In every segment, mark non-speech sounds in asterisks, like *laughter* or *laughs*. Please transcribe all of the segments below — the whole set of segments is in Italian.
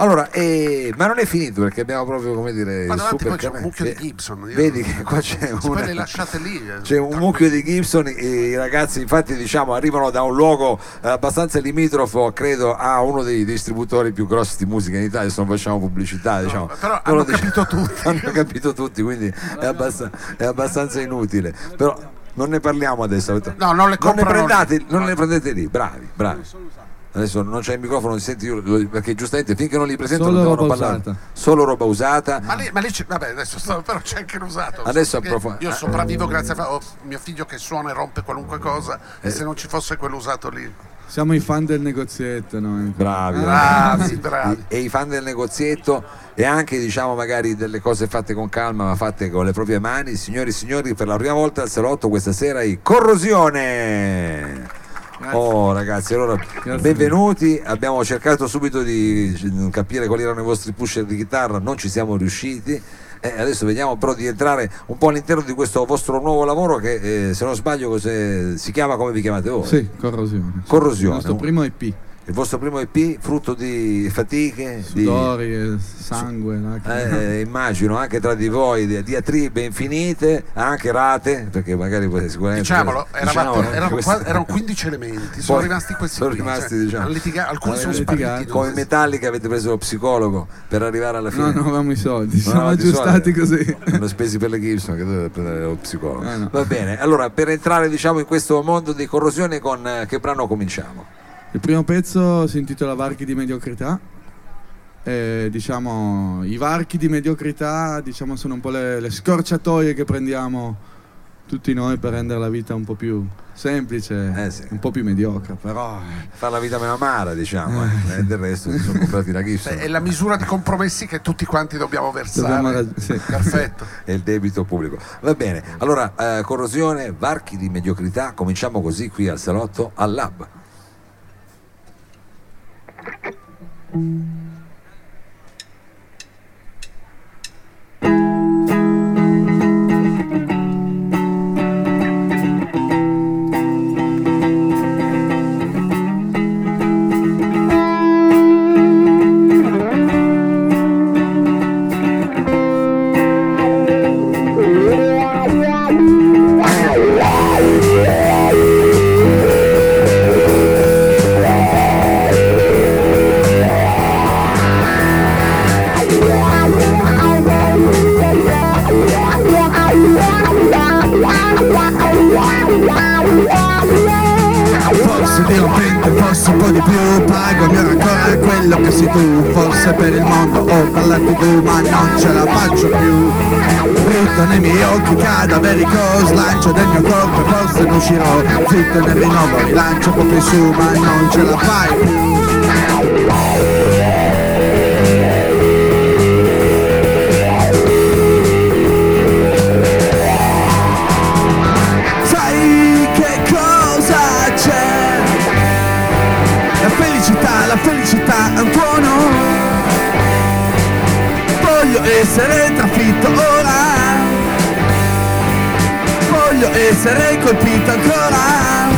Allora, eh, ma non è finito perché abbiamo proprio, come dire, Ma davanti super poi c'è un mucchio di Ve- Gibson. io- Vedi che qua c'è Se poi una... le lasciate lì. eh, C'è un mucchio di Gibson e i ragazzi infatti diciamo arrivano da un luogo eh, abbastanza limitrofo credo a uno dei distributori più grossi di musica in Italia, adesso non facciamo pubblicità diciamo. però Però hanno capito tutti. *laughs* hanno capito tutti quindi è, abbast- è abbastanza inutile. Però non ne parliamo adesso. No, non le non ne, comprano prendate, non ne prendete lì, bravi, bravi. Adesso non c'è il microfono, non si sente io, perché giustamente finché non li presento Solo non devono roba parlare. usata. Solo roba usata. Ma lì, ma lì c'è, vabbè, adesso sto- però c'è anche l'usato. Adesso approfond- Io sopravvivo grazie a ho mio figlio che suona e rompe qualunque cosa. Eh. E se non ci fosse quell'usato lì. Siamo i fan del negozietto noi. Bravi, Bravi, bravi. E i fan del negozietto e anche diciamo magari delle cose fatte con calma ma fatte con le proprie mani. Signori e signori, per la prima volta al salotto questa sera i Corrosione. Oh ragazzi, allora benvenuti. Abbiamo cercato subito di capire quali erano i vostri pusher di chitarra, non ci siamo riusciti. Eh, adesso vediamo però di entrare un po' all'interno di questo vostro nuovo lavoro che eh, se non sbaglio si chiama come vi chiamate voi? Sì, corrosione. Corrosione. Il nostro primo EP. Il vostro primo EP, frutto di fatiche, di- Sudori, e sangue, lacrime. eh, immagino anche tra di voi di- diatribe infinite, anche rate, perché magari poi sicuramente Diciamolo, eravate- diciamolo, erano, questa- erano 15 elementi, sono Poi rimasti questi sono qui, rimasti, cioè, diciamo. litigato, alcuni sono spariti. come Metallica avete preso lo psicologo per arrivare alla fine No, non avevamo i soldi, siamo i aggiustati soldi? così. Hanno spesi per le Gibson che dovete prendere lo psicologo Eh, no. va bene allora per entrare diciamo in questo mondo di corrosione con eh, che brano cominciamo? Il primo pezzo si intitola Varchi di mediocrità. E, diciamo, i varchi di mediocrità diciamo, sono un po' le, le scorciatoie che prendiamo tutti noi per rendere la vita un po' più semplice, Eh sì. un po' più mediocre, però eh, fa la vita meno amara diciamo eh. e del resto si sono comprati la Gibson È la misura di compromessi che tutti quanti dobbiamo versare. dobbiamo rag- sì. Perfetto. *laughs* e il debito pubblico. Va bene, allora eh, corrosione, varchi di mediocrità, cominciamo così qui al salotto al lab. Forse cadaverico Slancio del mio corpo forse ne uscirò Zitto nel rinnovo, rilancio più su Ma non ce la fai. Sai che cosa c'è? La felicità, la felicità è un tuono. Voglio essere trafitto Voglio essere colpito ancora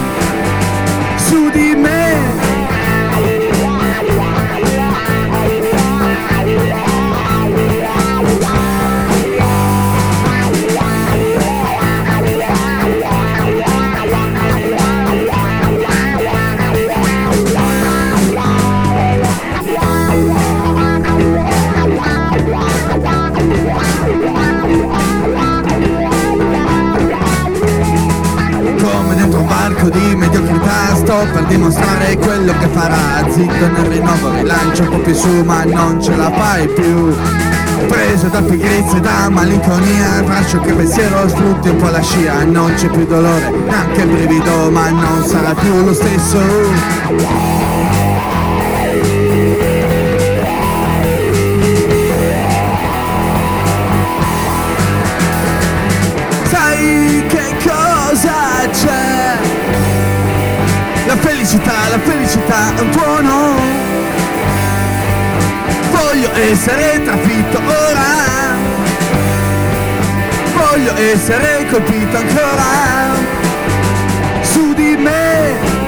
dimostrare quello che farà. Zitto nel rinnovo, rilancio un po' più su Ma non ce la fai più. Preso da pigrizia e da malinconia Traccio che pensiero sfrutti un po' la scia. Non c'è più dolore, neanche brivido Ma non sarà più lo stesso felicità, la felicità è un tuono. Voglio essere trafitto ora. Voglio essere colpito ancora. Su di me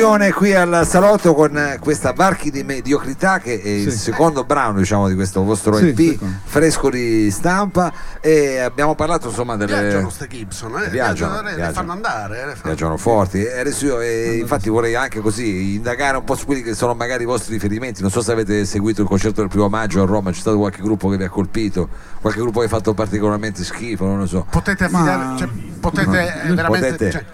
Corrosione qui al salotto con eh, questa Varchi di mediocrità che è il Sì. secondo brano diciamo di questo vostro Sì, EP secondo. fresco di stampa e abbiamo parlato insomma delle Viaggiano ste Gibson, eh? Viaggiano, Viaggiano, le viaggiano. fanno andare. eh, le fanno- viaggiano forti e adesso io eh, infatti vorrei anche così indagare un po' su quelli che sono magari i vostri riferimenti non so se avete seguito il concerto del primo maggio a Roma c'è stato qualche gruppo che vi ha colpito qualche gruppo che ha fatto particolarmente schifo non lo so Potete Ma- affidare, cioè, potete eh, veramente. Potete- cioè,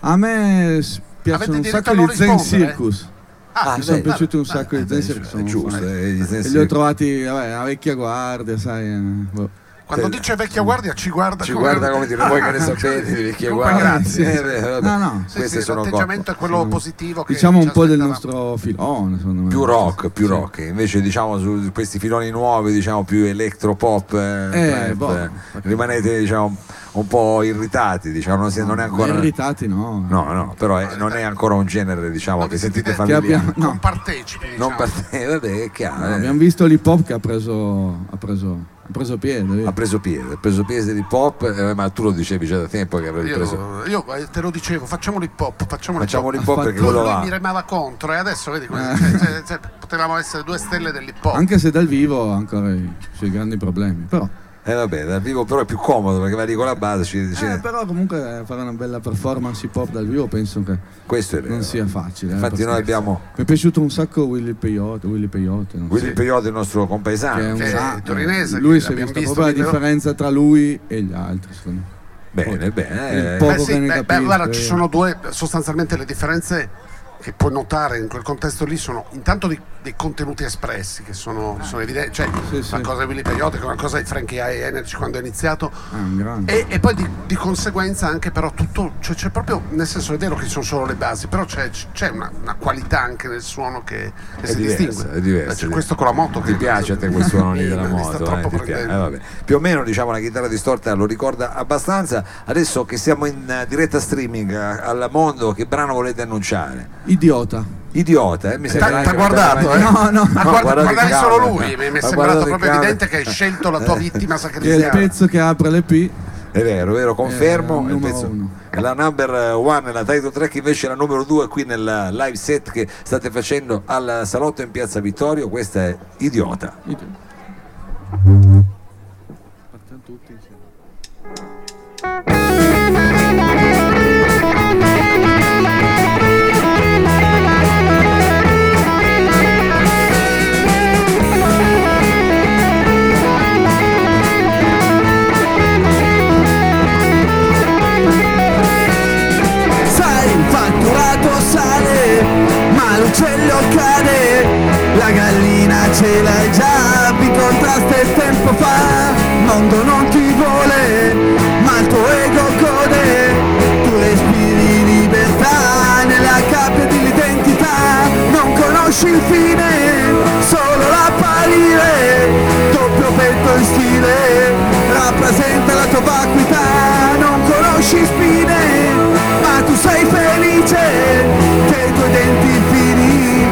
A me piacciono un sacco di Zen rispondere? Circus. ah, Mi sono beh, piaciuti un beh, sacco di eh, Zen beh, Circus. giusto, eh, gli Zen E li ho trovati vabbè, a vecchia guardia, sai. eh, boh. Quando dice vecchia guardia ci guarda ci guarda come dire voi che ne *laughs* sapete di vecchie guardie grazie. *laughs* Eh, beh. No, no. Sì, queste sì, sono l'atteggiamento è quello Sì. positivo Diciamo ci un po' del nostro filone, secondo me. più rock, più Sì. rock, invece diciamo su questi filoni nuovi, diciamo più electropop, eh, trap, boh. eh, rimanete diciamo un po' irritati, diciamo, non, si- non è ancora Irritati, no. No, no, però è- non è ancora un genere, diciamo, che sentite Che familiare. abbiamo, no, Non partecipi, diciamo. Non parte, *laughs* vabbè, è chiaro. no, eh. abbiamo visto l'hip hop che ha preso, ha preso, ha preso piede. Ha preso piede, ha preso piede di pop, eh, ma tu lo dicevi già da tempo che avevi preso. Io, io, eh, te lo dicevo, facciamo l'hip hop, facciamo l'hip Facciamo hop. l'hip hop perché quello lui va. mi remava contro e adesso vedi come- Eh. cioè, cioè, cioè, potevamo essere due stelle dell'hip hop. Anche se dal vivo ancora i suoi grandi problemi. Però, Eh vabbè, dal vivo però è più comodo perché vai con la base, ci, ci- eh, però comunque fare una bella performance hip hop dal vivo penso che questo è vero. non sia facile. eh, Infatti noi abbiamo Mi è piaciuto un sacco Willy Peyote, Willy Peyote. Willy Peyote, il nostro che è compaesano. un è sa- torinese, Lui si è visto visto proprio la differenza tra lui e gli altri. secondo me. Bene, bene. Eh. sì, beh, beh, guarda, io. ci sono due, sostanzialmente le differenze che puoi notare in quel contesto lì sono intanto di- dei contenuti espressi che sono, sono evidenti, cioè Sì, sì. una cosa di Willy Peyote, una cosa di Frankie High Energy quando è iniziato Ah, e, e poi di, di conseguenza anche però tutto, cioè c'è proprio, nel senso è vero che ci sono solo le basi, però c'è, c'è una, una qualità anche nel suono che, che si diversa, distingue. è diversa, C'è è questo con la moto Ti piace a te quel suono lì della *laughs* moto? eh, piace? Eh. Più o meno diciamo la chitarra distorta lo ricorda abbastanza. Adesso che siamo in eh, diretta streaming eh, al mondo, che brano volete annunciare? Idiota. Idiota, eh? mi sembra T'ha guardato, eh? No, no. Ah, No, guarda- guardate guardavi il solo lui, mi, mi è Ma sembrato il proprio evidente che hai scelto la tua vittima Che è il sacrificata. pezzo che apre le P. È vero, vero, confermo. Eh, il numero pezzo- uno. è la number one, la title track invece è la numero due qui nel live set che state facendo al salotto in piazza Vittorio. Questa è Idiota. Idiota. Partiamo tutti i tuoi denti fini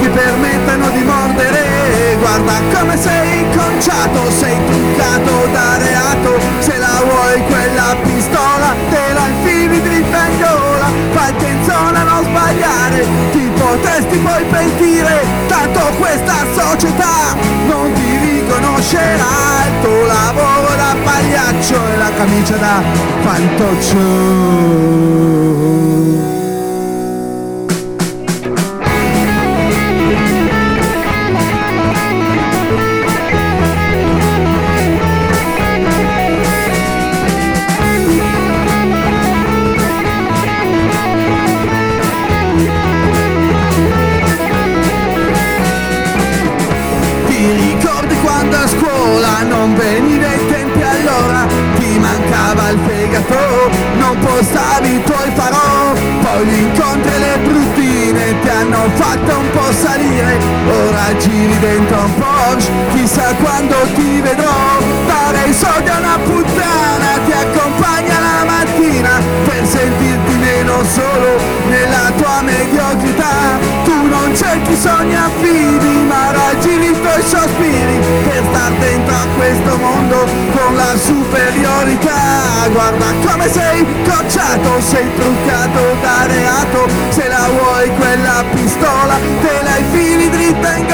ti permettano di mordere, guarda come sei inconciato, sei truccato da reato, se la vuoi quella pistola te la infili dritta in gola, fai attenzione a non sbagliare, ti potresti poi pentire, tanto questa società non ti riconoscerà, il tuo lavoro da pagliaccio e la camicia da fantoccio. non venire in tempi allora. Ti mancava il fegato non postavi i tuoi farò. Poi gli incontri le bruttine ti hanno fatto un po' salire. Ora giri dentro un Porsche chissà quando ti vedrò. Dare i soldi a una puttana ti accompagna la mattina. Per sentirti meno solo nella tua mediocrità. Tu non cerchi sogni affidi, ma raggiri tuoi sospiri Per star dentro a questo mondo con la superiorità. Guarda come sei cocciato, sei truccato da reato. Se la vuoi quella pistola, te la infili dritta in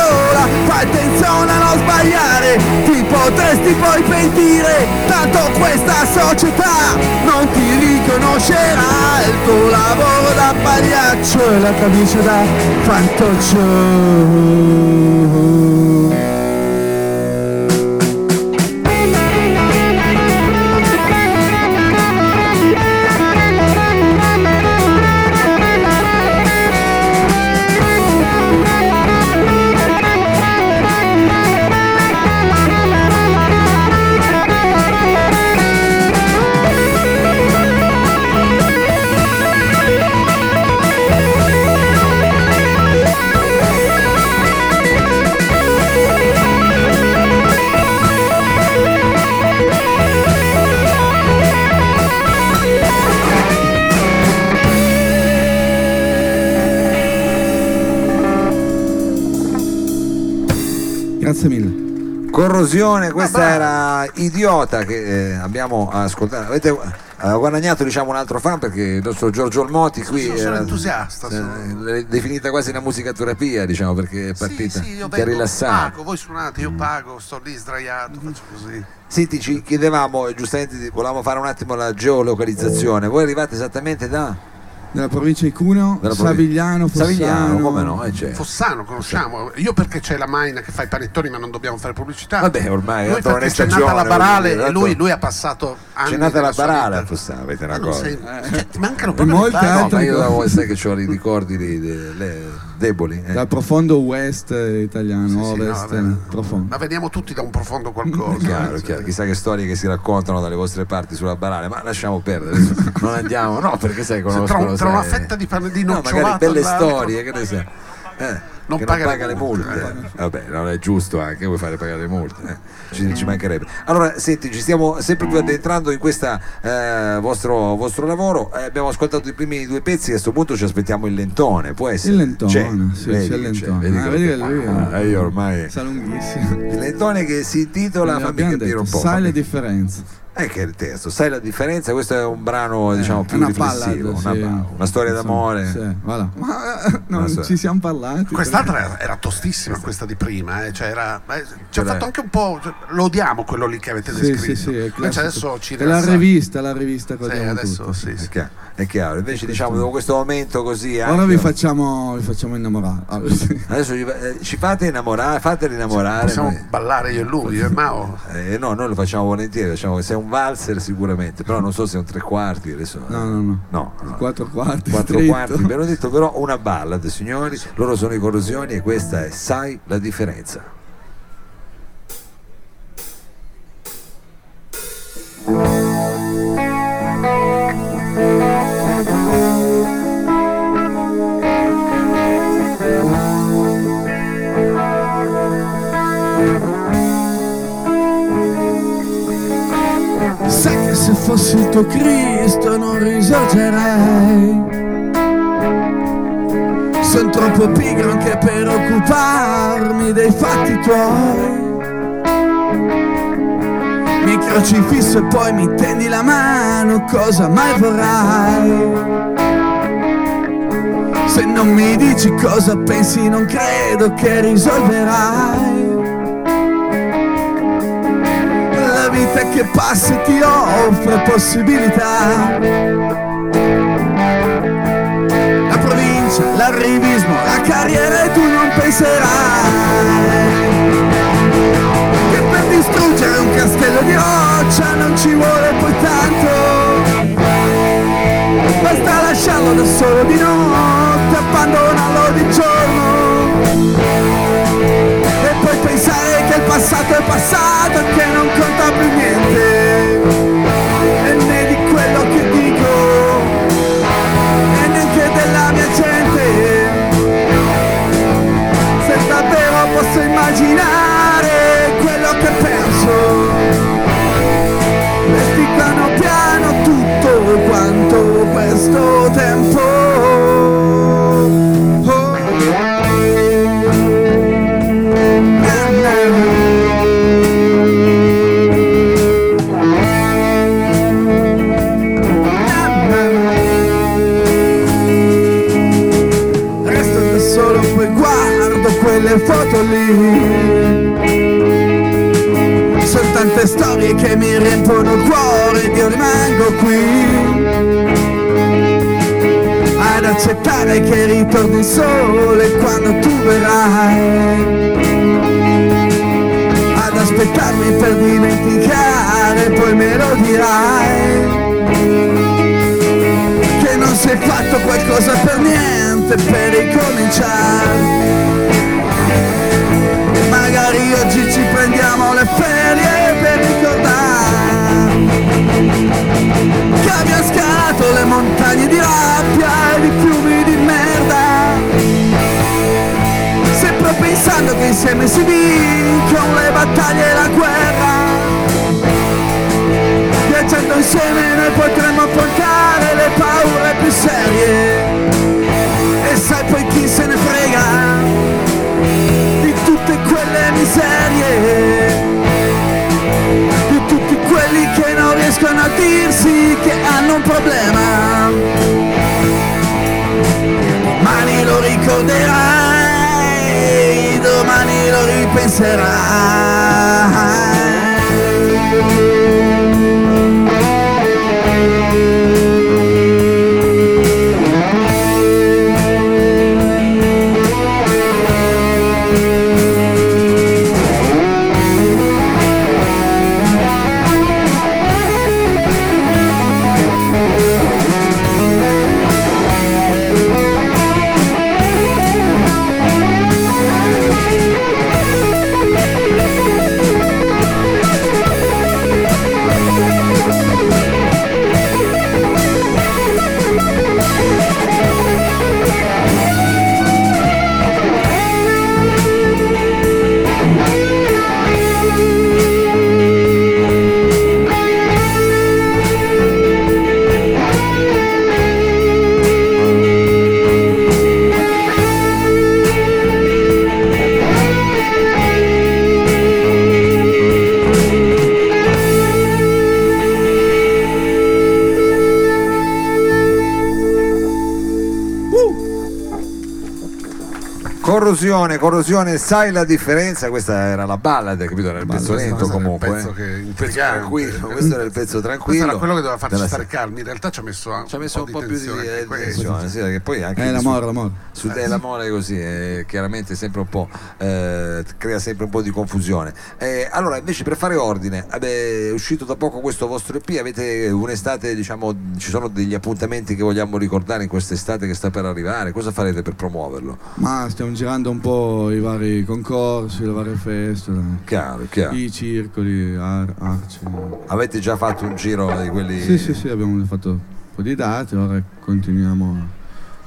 potresti poi pentire Tanto questa società. Non ti riconoscerà Il tuo lavoro da pagliaccio e la camicia da fantoccio Grazie mille. Corrosione, questa era Idiota che eh, abbiamo ascoltato. Avete eh, guadagnato diciamo un altro fan perché il nostro Giorgio Olmoti qui Sono- era- entusiasta, eh, sono- l'hai definita quasi una musicaterapia, diciamo, perché è partita Sì, sì, io pago, voi suonate, io pago, sto lì sdraiato, faccio così. Senti, ci chiedevamo, e giustamente volevamo fare un attimo la geolocalizzazione. Voi arrivate esattamente da Della provincia di Cuneo, Della Savigliano, Fossano. Savigliano, come no? Eh, certo. Fossano conosciamo, io perché c'è la Maina che fa i panettoni ma non dobbiamo fare pubblicità. Vabbè, ormai, Lui perché c'è stagione, nata la Barale e lui, lui ha passato anni C'è nata la barale a. Fossano, avete una cosa. sei- cioè, ti mancano proprio molte. No, altre ma io cose. devo- sai che ho i ricordi di, di- le- deboli. eh. Dal profondo west italiano, Sì, sì, ovest no, vabbè. profondo. Ma veniamo tutti da un profondo qualcosa. *laughs* Chiaro, eh, chiaro. Chissà che storie che si raccontano dalle vostre parti sulla barale, ma lasciamo perdere, non andiamo, no, perché sai, Se conoscono tra, un- tra una fetta di pane di No, nocciolato magari belle storie, che ne sai. Eh, Non paga non le paga le multe, multe. Vabbè, non è giusto anche, vuoi fare pagare le multe. eh. Ci, ci mancherebbe. Allora, senti, ci stiamo sempre più addentrando in questo vostro, vostro lavoro. Eh, abbiamo ascoltato i primi due pezzi, a questo punto ci aspettiamo il lentone. Può essere? Il lentone, C'è, sì, vedi c'è il lentone. vedi Ah, vedi Ah, io ormai. Sa lunghissimo. Il lentone che si intitola, fammi capire detto, un po'. Sai fammi- le differenze. Eh, che è il testo, sai la differenza? Questo è un brano, diciamo, Eh, più una riflessivo, ballad, una, sì. una storia d'amore. Sì, voilà. Ma eh, non storia. ci siamo parlati. Quest'altra era, era tostissima, questa di prima, eh, cioè era, eh, ci ha fatto anche un po'. cioè, lo odiamo quello lì che avete Sì, descritto. sì, sì, è Invece classico. adesso ci È la rivista, la rivista che Sì, adesso tutti. sì, È sì. chiaro, è chiaro. Invece diciamo dopo questo momento così Ora vi facciamo, vi facciamo innamorare. Ah, sì. adesso ci, eh, ci fate innamorare, fateli innamorare. Possiamo noi- ballare io e lui, eh, Mao. eh, no, noi lo facciamo volentieri, facciamo, se è un valzer sicuramente, però non so se è un tre quarti adesso. No, no, no. No, no. Quattro quarti. Quattro quarti, abbiamo detto però una ballad, signori, loro sono i corrosioni e questa è Sai la differenza. Tuo Cristo non risorgerei Sono troppo pigro anche per occuparmi dei fatti tuoi. Mi crocifisso e poi mi tendi la mano, cosa mai vorrai? Se non mi dici cosa pensi non credo che risolverai la vita che passa ti offre possibilità. La provincia, l'arrivismo, la carriera e tu non penserai che per distruggere un castello di roccia non ci vuole poi tanto. Basta lasciarlo da solo di notte, abbandonarlo di giorno passato è passato che non conta più niente. E né di quello che dico E neanche della mia gente. Se davvero posso immaginare quello che penso niente per ricominciare. Magari oggi ci prendiamo le ferie per ricordare che abbiamo scalato le montagne di rabbia e di fiumi di merda. Sempre pensando che insieme si vincono le battaglie e la guerra. Viaggiando insieme noi potremmo affrontare le paure più serie sai poi chi se ne frega di tutte quelle miserie di tutti quelli che non riescono a dirsi che hanno un problema. Domani lo ricorderai domani lo ripenserai Corrosione, corrosione, sai la differenza? Questa era la ballad, capito? Era il pezzo lento questo comunque. pezzo eh. che- pezzo intrigante. tranquillo, questo era il pezzo Questo tranquillo. era quello che doveva farci stare calmi. In realtà ci ha messo, Ci ha messo un po' più di tensione eh, questo. sì, poi anche Eh, su- l'amore, l'amore. Su te l'amore così eh, chiaramente sempre un po' eh, crea sempre un po' di confusione Eh, allora invece per fare ordine vabbè, è uscito da poco questo vostro EP avete un'estate diciamo ci sono degli appuntamenti che vogliamo ricordare in quest'estate che sta per arrivare cosa farete per promuoverlo? Ma stiamo girando un po' i vari concorsi, le varie feste, chiaro chiaro i circoli, ar- arci. avete già fatto un giro di quelli Sì, sì, sì, abbiamo fatto un po' di date, ora continuiamo. a-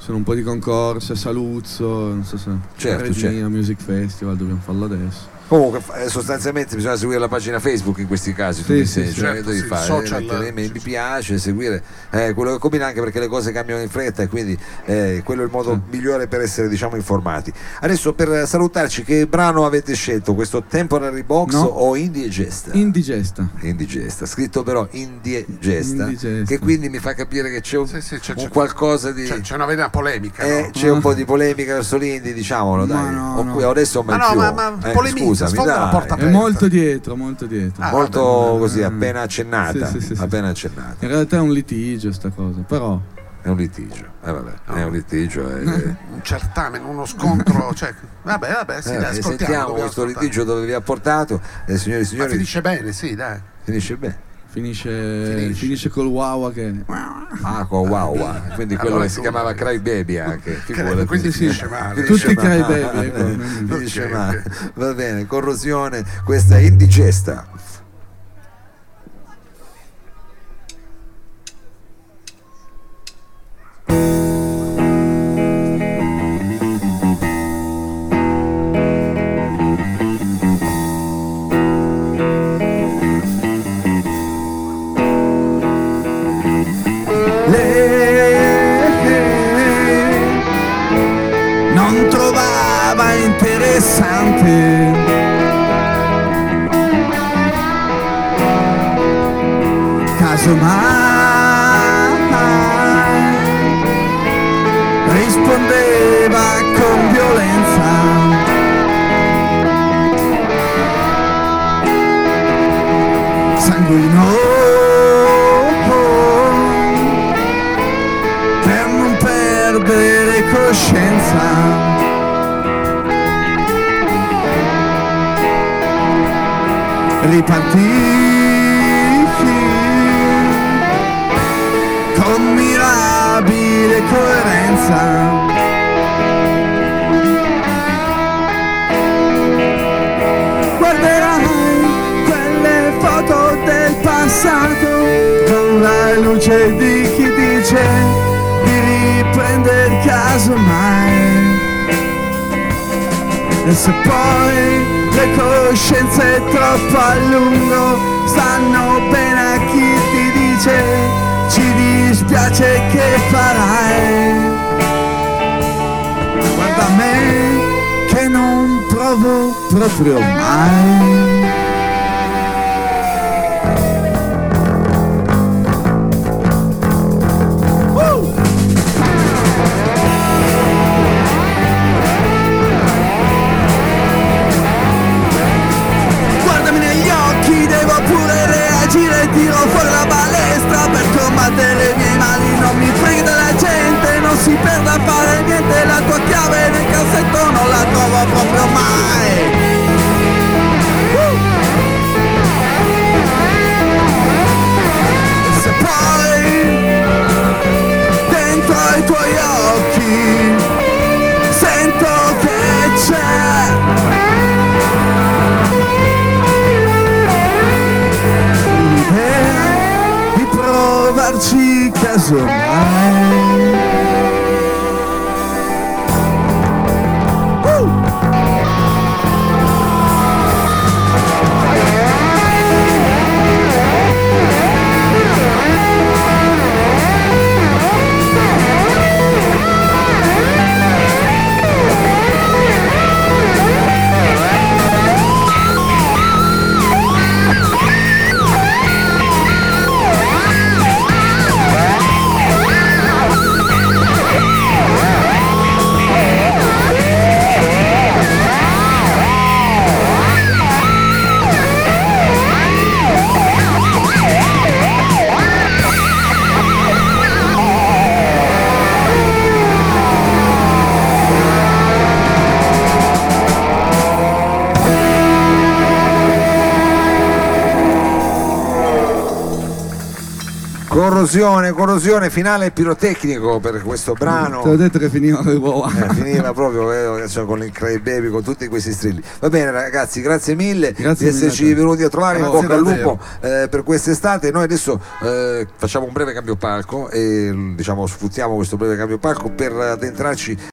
Sono un po' di concorsi a Saluzzo, non so se Certo, Regina certo. Music Festival, dobbiamo farlo adesso. Comunque eh, sostanzialmente bisogna seguire la pagina Facebook in questi casi, tu Sì, mi sì, sei, sì. cioè, Certo, devi sì, fare, social, mettere sì, mi sì. piace, seguire eh, quello che combina anche perché le cose cambiano in fretta e quindi eh, quello è il modo migliore per essere diciamo informati. Adesso per salutarci che brano avete scelto? Questo Temporary Box No. o Indigesta? Indigesta. Indigesta, scritto però Indigesta, Indigesta. che quindi mi fa capire che c'è un, Sì, sì, c'è- un c'è- qualcosa di... C'è, c'è una vena polemica. eh, no? c'è un po' di polemica verso l'Indy, diciamolo, dai. no, O no. qui- adesso o mai Ma no, ma- ma Eh, polemizza, scusami, sfonda la dai. porta È aperta. molto dietro, molto dietro. Ah, molto vabbè. così Eh. appena accennata Sì, sì, sì, sì. appena accennata In realtà è un litigio sta cosa, però è un litigio eh, vabbè, è No. un litigio eh, *laughs* Un certamen, uno scontro. *laughs* cioè, vabbè, vabbè, sì, eh, dai, ascoltiamo. sentiamo questo ascoltare. litigio dove vi ha portato e signori e Ma signori finisce bene, sì, dai. finisce bene finisce, Finisce. finisce col Wawa che... ah con wow, wow. quindi quello Allora che si tu- chiamava Cry Baby anche figurati. quindi Sì, finisce male. Tutti. Cry Baby, ecco. Finisce male. va bene corrosione questa è indigesta coscienza. Ripartiti con mirabile coerenza. Guarderai quelle foto del passato con la luce di chi dice di riprendere caso mai. E se poi le coscienze troppo a lungo stanno bene a chi ti dice ci dispiace che farai. Guarda me che non provo proprio mai. Fare niente La tua chiave nel cassetto non la trovo proprio mai. Se poi dentro i tuoi occhi sento che c'è. L'idea di provarci casomai. Corrosione, corrosione, finale pirotecnico per questo brano. Te l'ho detto che finiva le uova. Eh, finiva proprio eh, cioè, con il Cray Baby, con tutti questi strilli. Va bene ragazzi, grazie mille Grazie di esserci mille venuti a trovare, in bocca al lupo eh, per quest'estate. Noi adesso eh, facciamo un breve cambio palco e diciamo sfruttiamo questo breve cambio palco per addentrarci